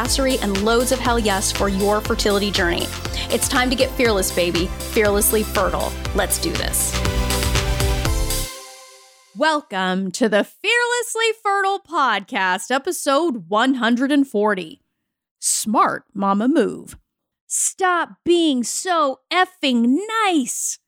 badassery, and loads of hell yes for your fertility journey. It's time to get fearless, baby, fearlessly fertile. Let's do this. Welcome to the Fearlessly Fertile Podcast, episode 140. Smart Mama Move. Stop being so effing nice.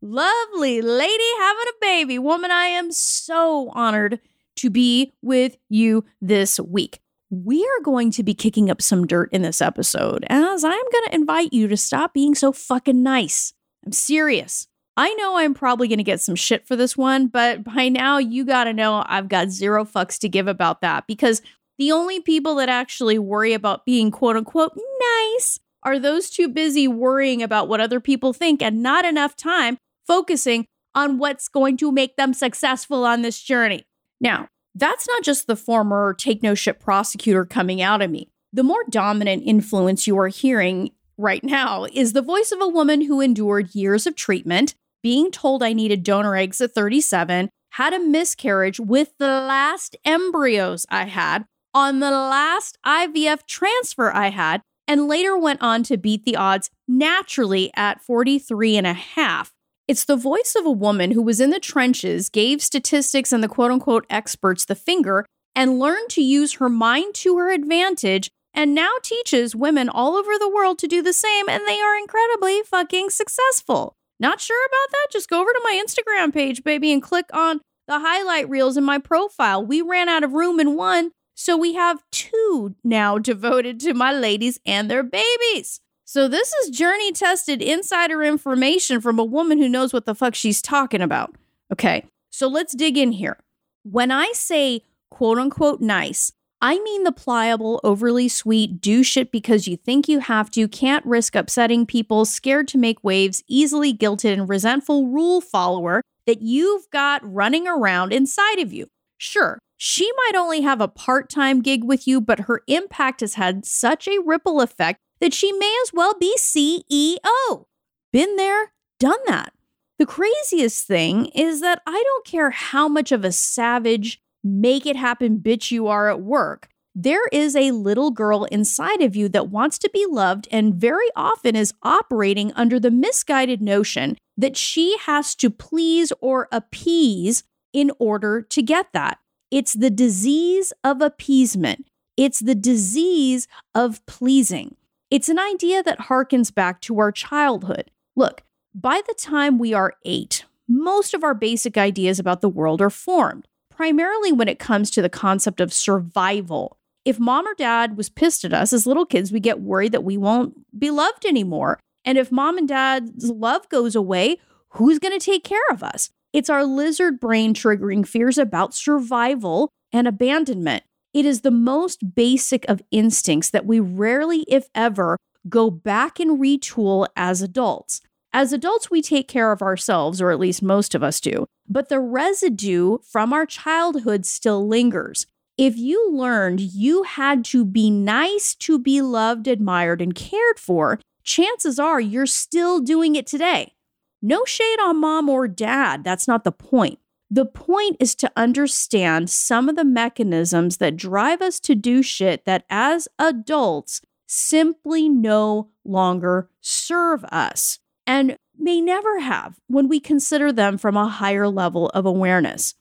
Lovely lady having a baby. Woman, I am so honored to be with you this week. We are going to be kicking up some dirt in this episode as I'm going to invite you to stop being so fucking nice. I'm serious. I know I'm probably going to get some shit for this one, but by now you got to know I've got zero fucks to give about that because the only people that actually worry about being quote unquote nice are those too busy worrying about what other people think and not enough time focusing on what's going to make them successful on this journey. Now, that's not just the former take no shit prosecutor coming out of me. The more dominant influence you are hearing right now is the voice of a woman who endured years of treatment being told I needed donor eggs at 37, had a miscarriage with the last embryos I had on the last IVF transfer I had, and later went on to beat the odds naturally at 43 and a half. It's the voice of a woman who was in the trenches, gave statistics and the quote unquote experts the finger, and learned to use her mind to her advantage, and now teaches women all over the world to do the same, and they are incredibly fucking successful. Not sure about that? Just go over to my Instagram page, baby, and click on the highlight reels in my profile. We ran out of room in one, so we have two now devoted to my ladies and their babies. So this is journey tested insider information from a woman who knows what the fuck she's talking about. Okay, so let's dig in here. When I say quote unquote nice, I mean the pliable, overly sweet, do shit because you think you have to, can't risk upsetting people, scared to make waves, easily guilted, and resentful rule follower that you've got running around inside of you. Sure, she might only have a part time gig with you, but her impact has had such a ripple effect that she may as well be CEO. Been there, done that. The craziest thing is that I don't care how much of a savage, make it happen bitch you are at work. There is a little girl inside of you that wants to be loved and very often is operating under the misguided notion that she has to please or appease in order to get that. It's the disease of appeasement. It's the disease of pleasing. It's an idea that harkens back to our childhood. Look, by the time we are eight, most of our basic ideas about the world are formed primarily when it comes to the concept of survival. If mom or dad was pissed at us as little kids, we get worried that we won't be loved anymore. And if mom and dad's love goes away, who's going to take care of us? It's our lizard brain triggering fears about survival and abandonment. It is the most basic of instincts that we rarely, if ever, go back and retool as adults. As adults, we take care of ourselves, or at least most of us do, but the residue from our childhood still lingers. If you learned you had to be nice to be loved, admired, and cared for, chances are you're still doing it today. No shade on mom or dad, that's not the point. The point is to understand some of the mechanisms that drive us to do shit that as adults simply no longer serve us and may never have when we consider them from a higher level of awareness.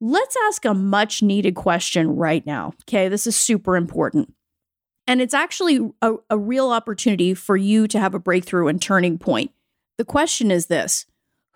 Let's ask a much needed question right now. Okay, this is super important. And it's actually a, a, real opportunity for you to have a breakthrough and turning point. The question is this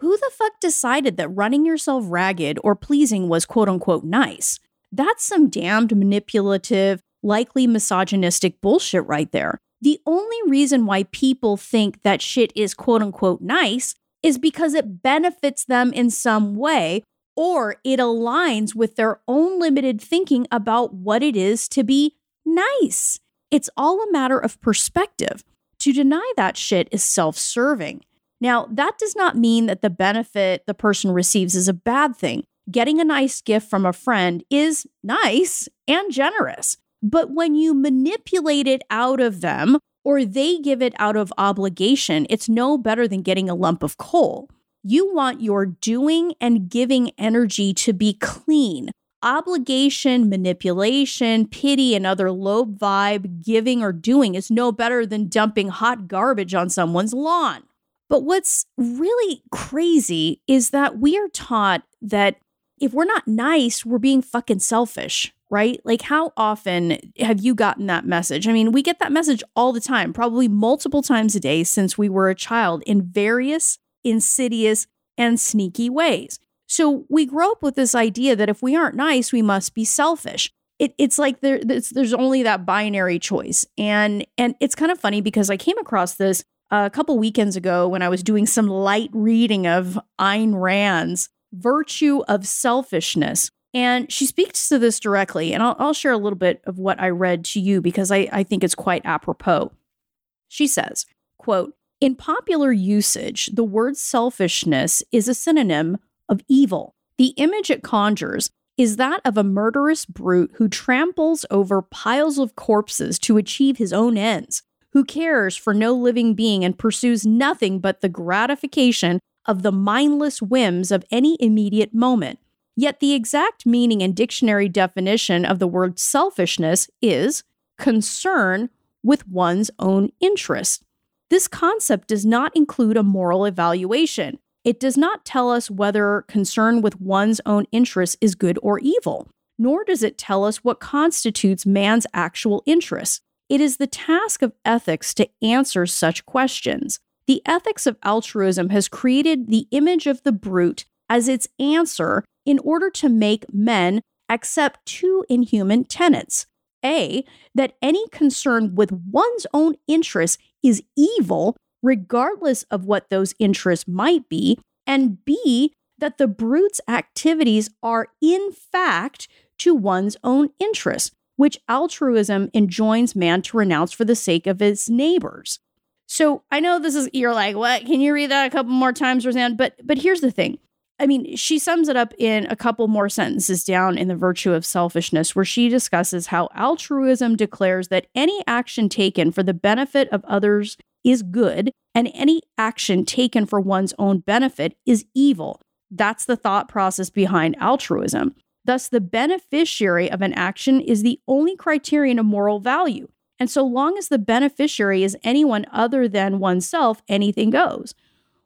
Who the fuck decided that running yourself ragged or pleasing was quote unquote nice? That's some damned manipulative, likely misogynistic bullshit right there. The only reason why people think that shit is quote unquote nice is because it benefits them in some way or it aligns with their own limited thinking about what it is to be nice. It's all a matter of perspective. To deny that shit is self serving. Now, that does not mean that the benefit the person receives is a bad thing. Getting a nice gift from a friend is nice and generous. But when you manipulate it out of them or they give it out of obligation, it's no better than getting a lump of coal. You want your doing and giving energy to be clean. Obligation, manipulation, pity, and other low vibe giving or doing is no better than dumping hot garbage on someone's lawn. But what's really crazy is that we are taught that if we're not nice, we're being fucking selfish right? Like, how often have you gotten that message? I mean, we get that message all the time, probably multiple times a day since we were a child in various insidious and sneaky ways. So we grow up with this idea that if we aren't nice, we must be selfish. It, it's like there, there's only that binary choice, and and it's kind of funny because I came across this a couple weekends ago when I was doing some light reading of Ayn Rand's Virtue of Selfishness, and she speaks to this directly, and I'll, I'll share a little bit of what I read to you because I, I think it's quite apropos. She says, quote, in popular usage, the word selfishness is a synonym of evil. The image it conjures is that of a murderous brute who tramples over piles of corpses to achieve his own ends, who cares for no living being and pursues nothing but the gratification of the mindless whims of any immediate moment. Yet the exact meaning and dictionary definition of the word selfishness is concern with one's own interest. This concept does not include a moral evaluation. It does not tell us whether concern with one's own interests is good or evil, nor does it tell us what constitutes man's actual interests. It is the task of ethics to answer such questions. The ethics of altruism has created the image of the brute as its answer in order to make men accept two inhuman tenets. A, that any concern with one's own interests is evil, regardless of what those interests might be. And B, that the brute's activities are in fact to one's own interests, which altruism enjoins man to renounce for the sake of his neighbors. So I know this is you're like, what? Can you read that a couple more times, Roseanne? But but here's the thing. I mean, she sums it up in a couple more sentences down in The Virtue of Selfishness, where she discusses how altruism declares that any action taken for the benefit of others is good, and any action taken for one's own benefit is evil. That's the thought process behind altruism. Thus, the beneficiary of an action is the only criterion of moral value. And so long as the beneficiary is anyone other than oneself, anything goes,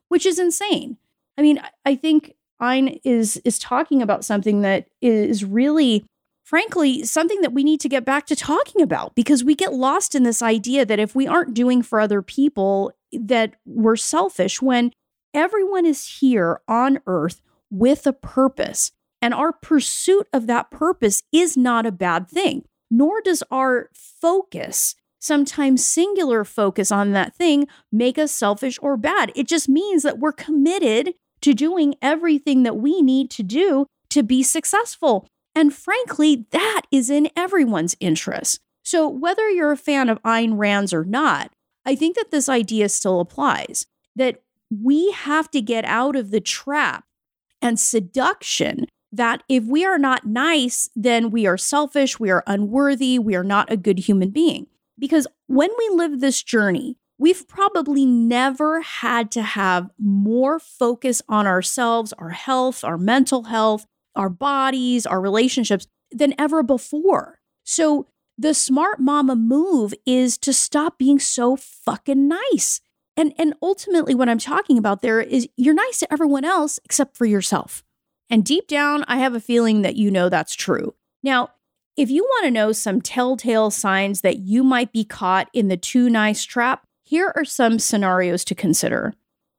which is insane. I mean, I think Ayn is is talking about something that is really frankly something that we need to get back to talking about because we get lost in this idea that if we aren't doing for other people that we're selfish when everyone is here on earth with a purpose and our pursuit of that purpose is not a bad thing nor does our focus sometimes singular focus on that thing make us selfish or bad it just means that we're committed to doing everything that we need to do to be successful. And frankly, that is in everyone's interest. So, whether you're a fan of Ayn Rand's or not, I think that this idea still applies that we have to get out of the trap and seduction that if we are not nice, then we are selfish, we are unworthy, we are not a good human being. Because when we live this journey, we've probably never had to have more focus on ourselves, our health, our mental health, our bodies, our relationships than ever before. So, the smart mama move is to stop being so fucking nice. And, and ultimately, what I'm talking about there is you're nice to everyone else except for yourself. And deep down, I have a feeling that you know that's true. Now, if you want to know some telltale signs that you might be caught in the too nice trap, here are some scenarios to consider.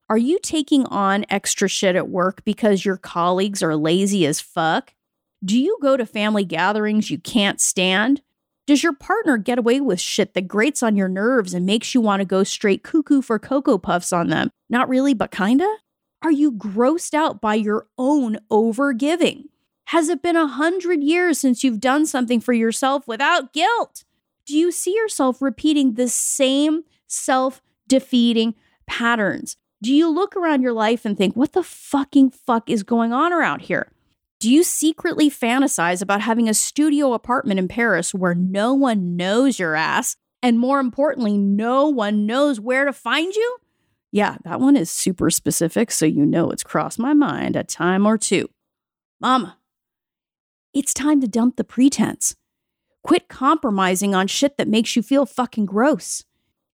Are you taking on extra shit at work because your colleagues are lazy as fuck? Do you go to family gatherings you can't stand? Does your partner get away with shit that grates on your nerves and makes you want to go straight cuckoo for Cocoa Puffs on them? Not really, but kinda? Are you grossed out by your own overgiving? Has it been a hundred years since you've done something for yourself without guilt? Do you see yourself repeating the same self defeating patterns? Do you look around your life and think, what the fucking fuck is going on around here? Do you secretly fantasize about having a studio apartment in Paris where no one knows your ass? And more importantly, no one knows where to find you? Yeah, that one is super specific, so you know it's crossed my mind a time or two. Mama, it's time to dump the pretense. Quit compromising on shit that makes you feel fucking gross.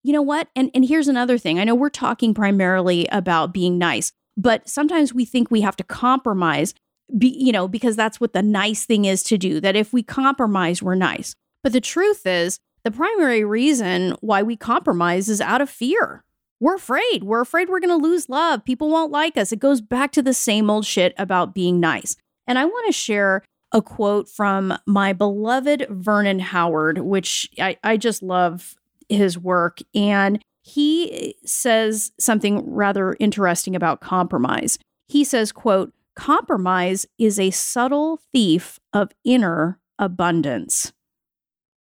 You know what? And and here's another thing. I know we're talking primarily about being nice, but sometimes we think we have to compromise be, you know, because that's what the nice thing is to do. That if we compromise, we're nice. But the truth is, the primary reason why we compromise is out of fear. We're afraid. We're afraid we're going to lose love. People won't like us. It goes back to the same old shit about being nice. And I want to share a quote from my beloved Vernon Howard, which I, I just love his work. And he says something rather interesting about compromise. He says, quote, compromise is a subtle thief of inner abundance.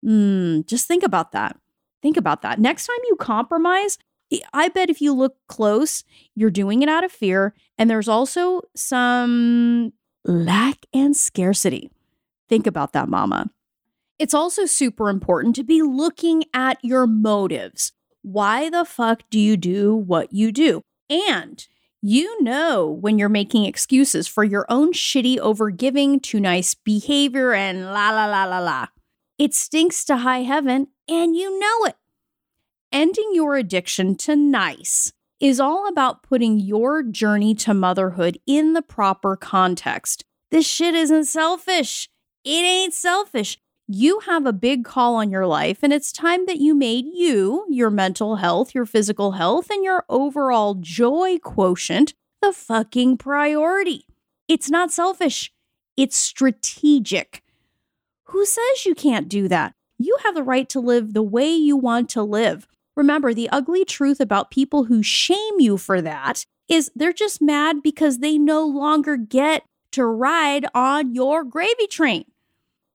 Mm, just think about that. Think about that. Next time you compromise, I bet if you look close, you're doing it out of fear. And there's also some lack and scarcity. Think about that, mama. It's also super important to be looking at your motives. Why the fuck do you do what you do? And you know when you're making excuses for your own shitty overgiving, too nice behavior, and la la la la la. It stinks to high heaven, and you know it. Ending your addiction to nice is all about putting your journey to motherhood in the proper context. This shit isn't selfish. It ain't selfish. You have a big call on your life, and it's time that you made you, your mental health, your physical health, and your overall joy quotient the fucking priority. It's not selfish, it's strategic. Who says you can't do that? You have the right to live the way you want to live. Remember, the ugly truth about people who shame you for that is they're just mad because they no longer get to ride on your gravy train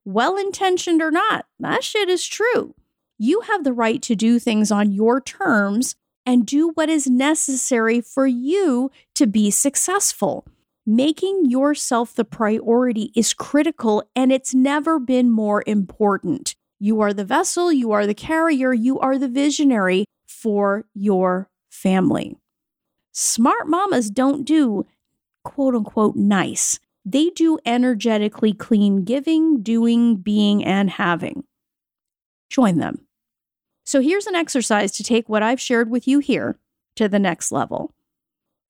well intentioned or not, that shit is true. You have the right to do things on your terms and do what is necessary for you to be successful. Making yourself the priority is critical and it's never been more important. You are the vessel, you are the carrier, you are the visionary for your family. Smart mamas don't do quote unquote nice. They do energetically clean giving, doing, being, and having. Join them. So here's an exercise to take what I've shared with you here to the next level.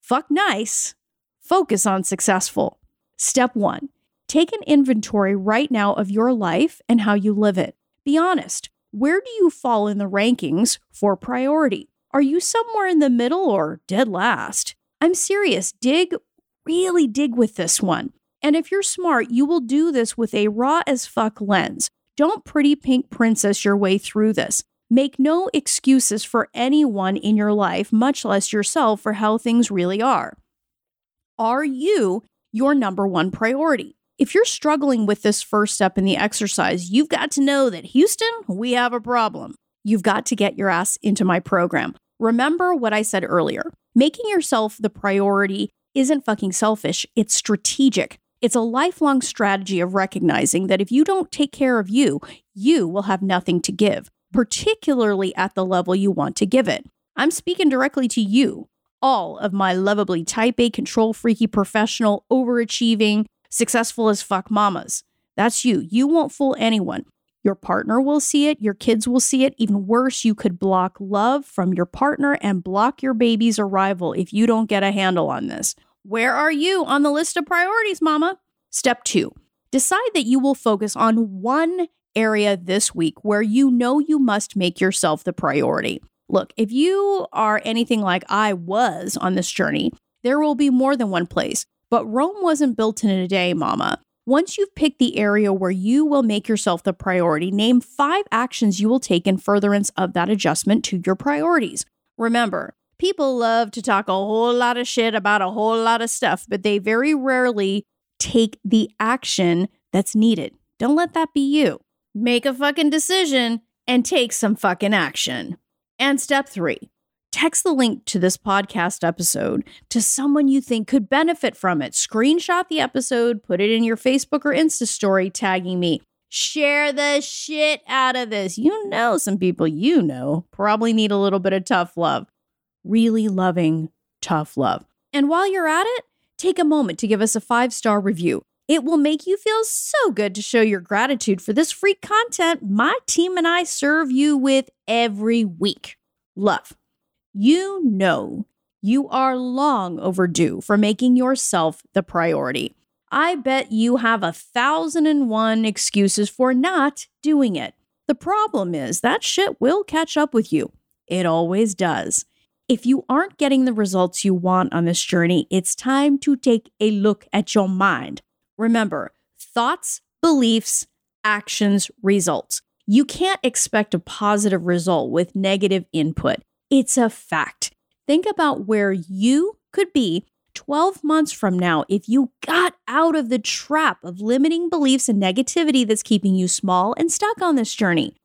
Fuck nice, focus on successful. Step one take an inventory right now of your life and how you live it. Be honest. Where do you fall in the rankings for priority? Are you somewhere in the middle or dead last? I'm serious. Dig, really dig with this one. And if you're smart, you will do this with a raw as fuck lens. Don't pretty pink princess your way through this. Make no excuses for anyone in your life, much less yourself, for how things really are. Are you your number one priority? If you're struggling with this first step in the exercise, you've got to know that Houston, we have a problem. You've got to get your ass into my program. Remember what I said earlier making yourself the priority isn't fucking selfish, it's strategic. It's a lifelong strategy of recognizing that if you don't take care of you, you will have nothing to give, particularly at the level you want to give it. I'm speaking directly to you, all of my lovably type A control freaky professional, overachieving, successful as fuck mamas. That's you. You won't fool anyone. Your partner will see it, your kids will see it. Even worse, you could block love from your partner and block your baby's arrival if you don't get a handle on this. Where are you on the list of priorities, mama? Step two, decide that you will focus on one area this week where you know you must make yourself the priority. Look, if you are anything like I was on this journey, there will be more than one place. But Rome wasn't built in a day, mama. Once you've picked the area where you will make yourself the priority, name five actions you will take in furtherance of that adjustment to your priorities. Remember, people love to talk a whole lot of shit about a whole lot of stuff, but they very rarely take the action that's needed. Don't let that be you. Make a fucking decision and take some fucking action. And step three, text the link to this podcast episode to someone you think could benefit from it. Screenshot the episode, put it in your Facebook or Insta story, tagging me. Share the shit out of this. You know, some people you know probably need a little bit of tough love. Really loving tough love. And while you're at it, take a moment to give us a five star review. It will make you feel so good to show your gratitude for this free content my team and I serve you with every week. Love. You know you are long overdue for making yourself the priority. I bet you have a thousand and one excuses for not doing it. The problem is that shit will catch up with you. It always does. If you aren't getting the results you want on this journey, it's time to take a look at your mind. Remember, thoughts, beliefs, actions, results. You can't expect a positive result with negative input. It's a fact. Think about where you could be 12 months from now, if you got out of the trap of limiting beliefs and negativity that's keeping you small and stuck on this journey,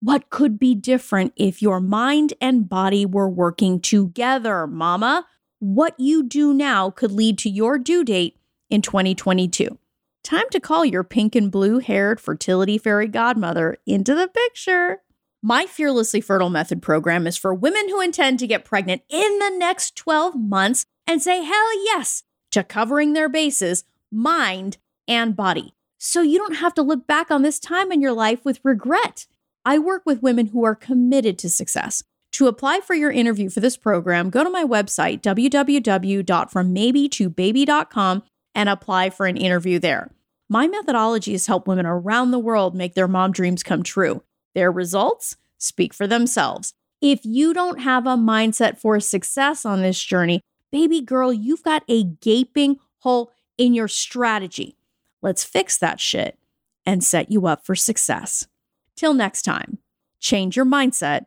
what could be different if your mind and body were working together, mama? What you do now could lead to your due date in 2022. Time to call your pink and blue haired fertility fairy godmother into the picture. My Fearlessly Fertile Method program is for women who intend to get pregnant in the next 12 months and say hell yes to covering their bases, mind and body. So you don't have to look back on this time in your life with regret. I work with women who are committed to success. To apply for your interview for this program, go to my website, www.frommaybe2baby.com, and apply for an interview there. My methodology has helped women around the world make their mom dreams come true. Their results speak for themselves. If you don't have a mindset for success on this journey, baby girl, you've got a gaping hole in your strategy. Let's fix that shit and set you up for success. Till next time, change your mindset,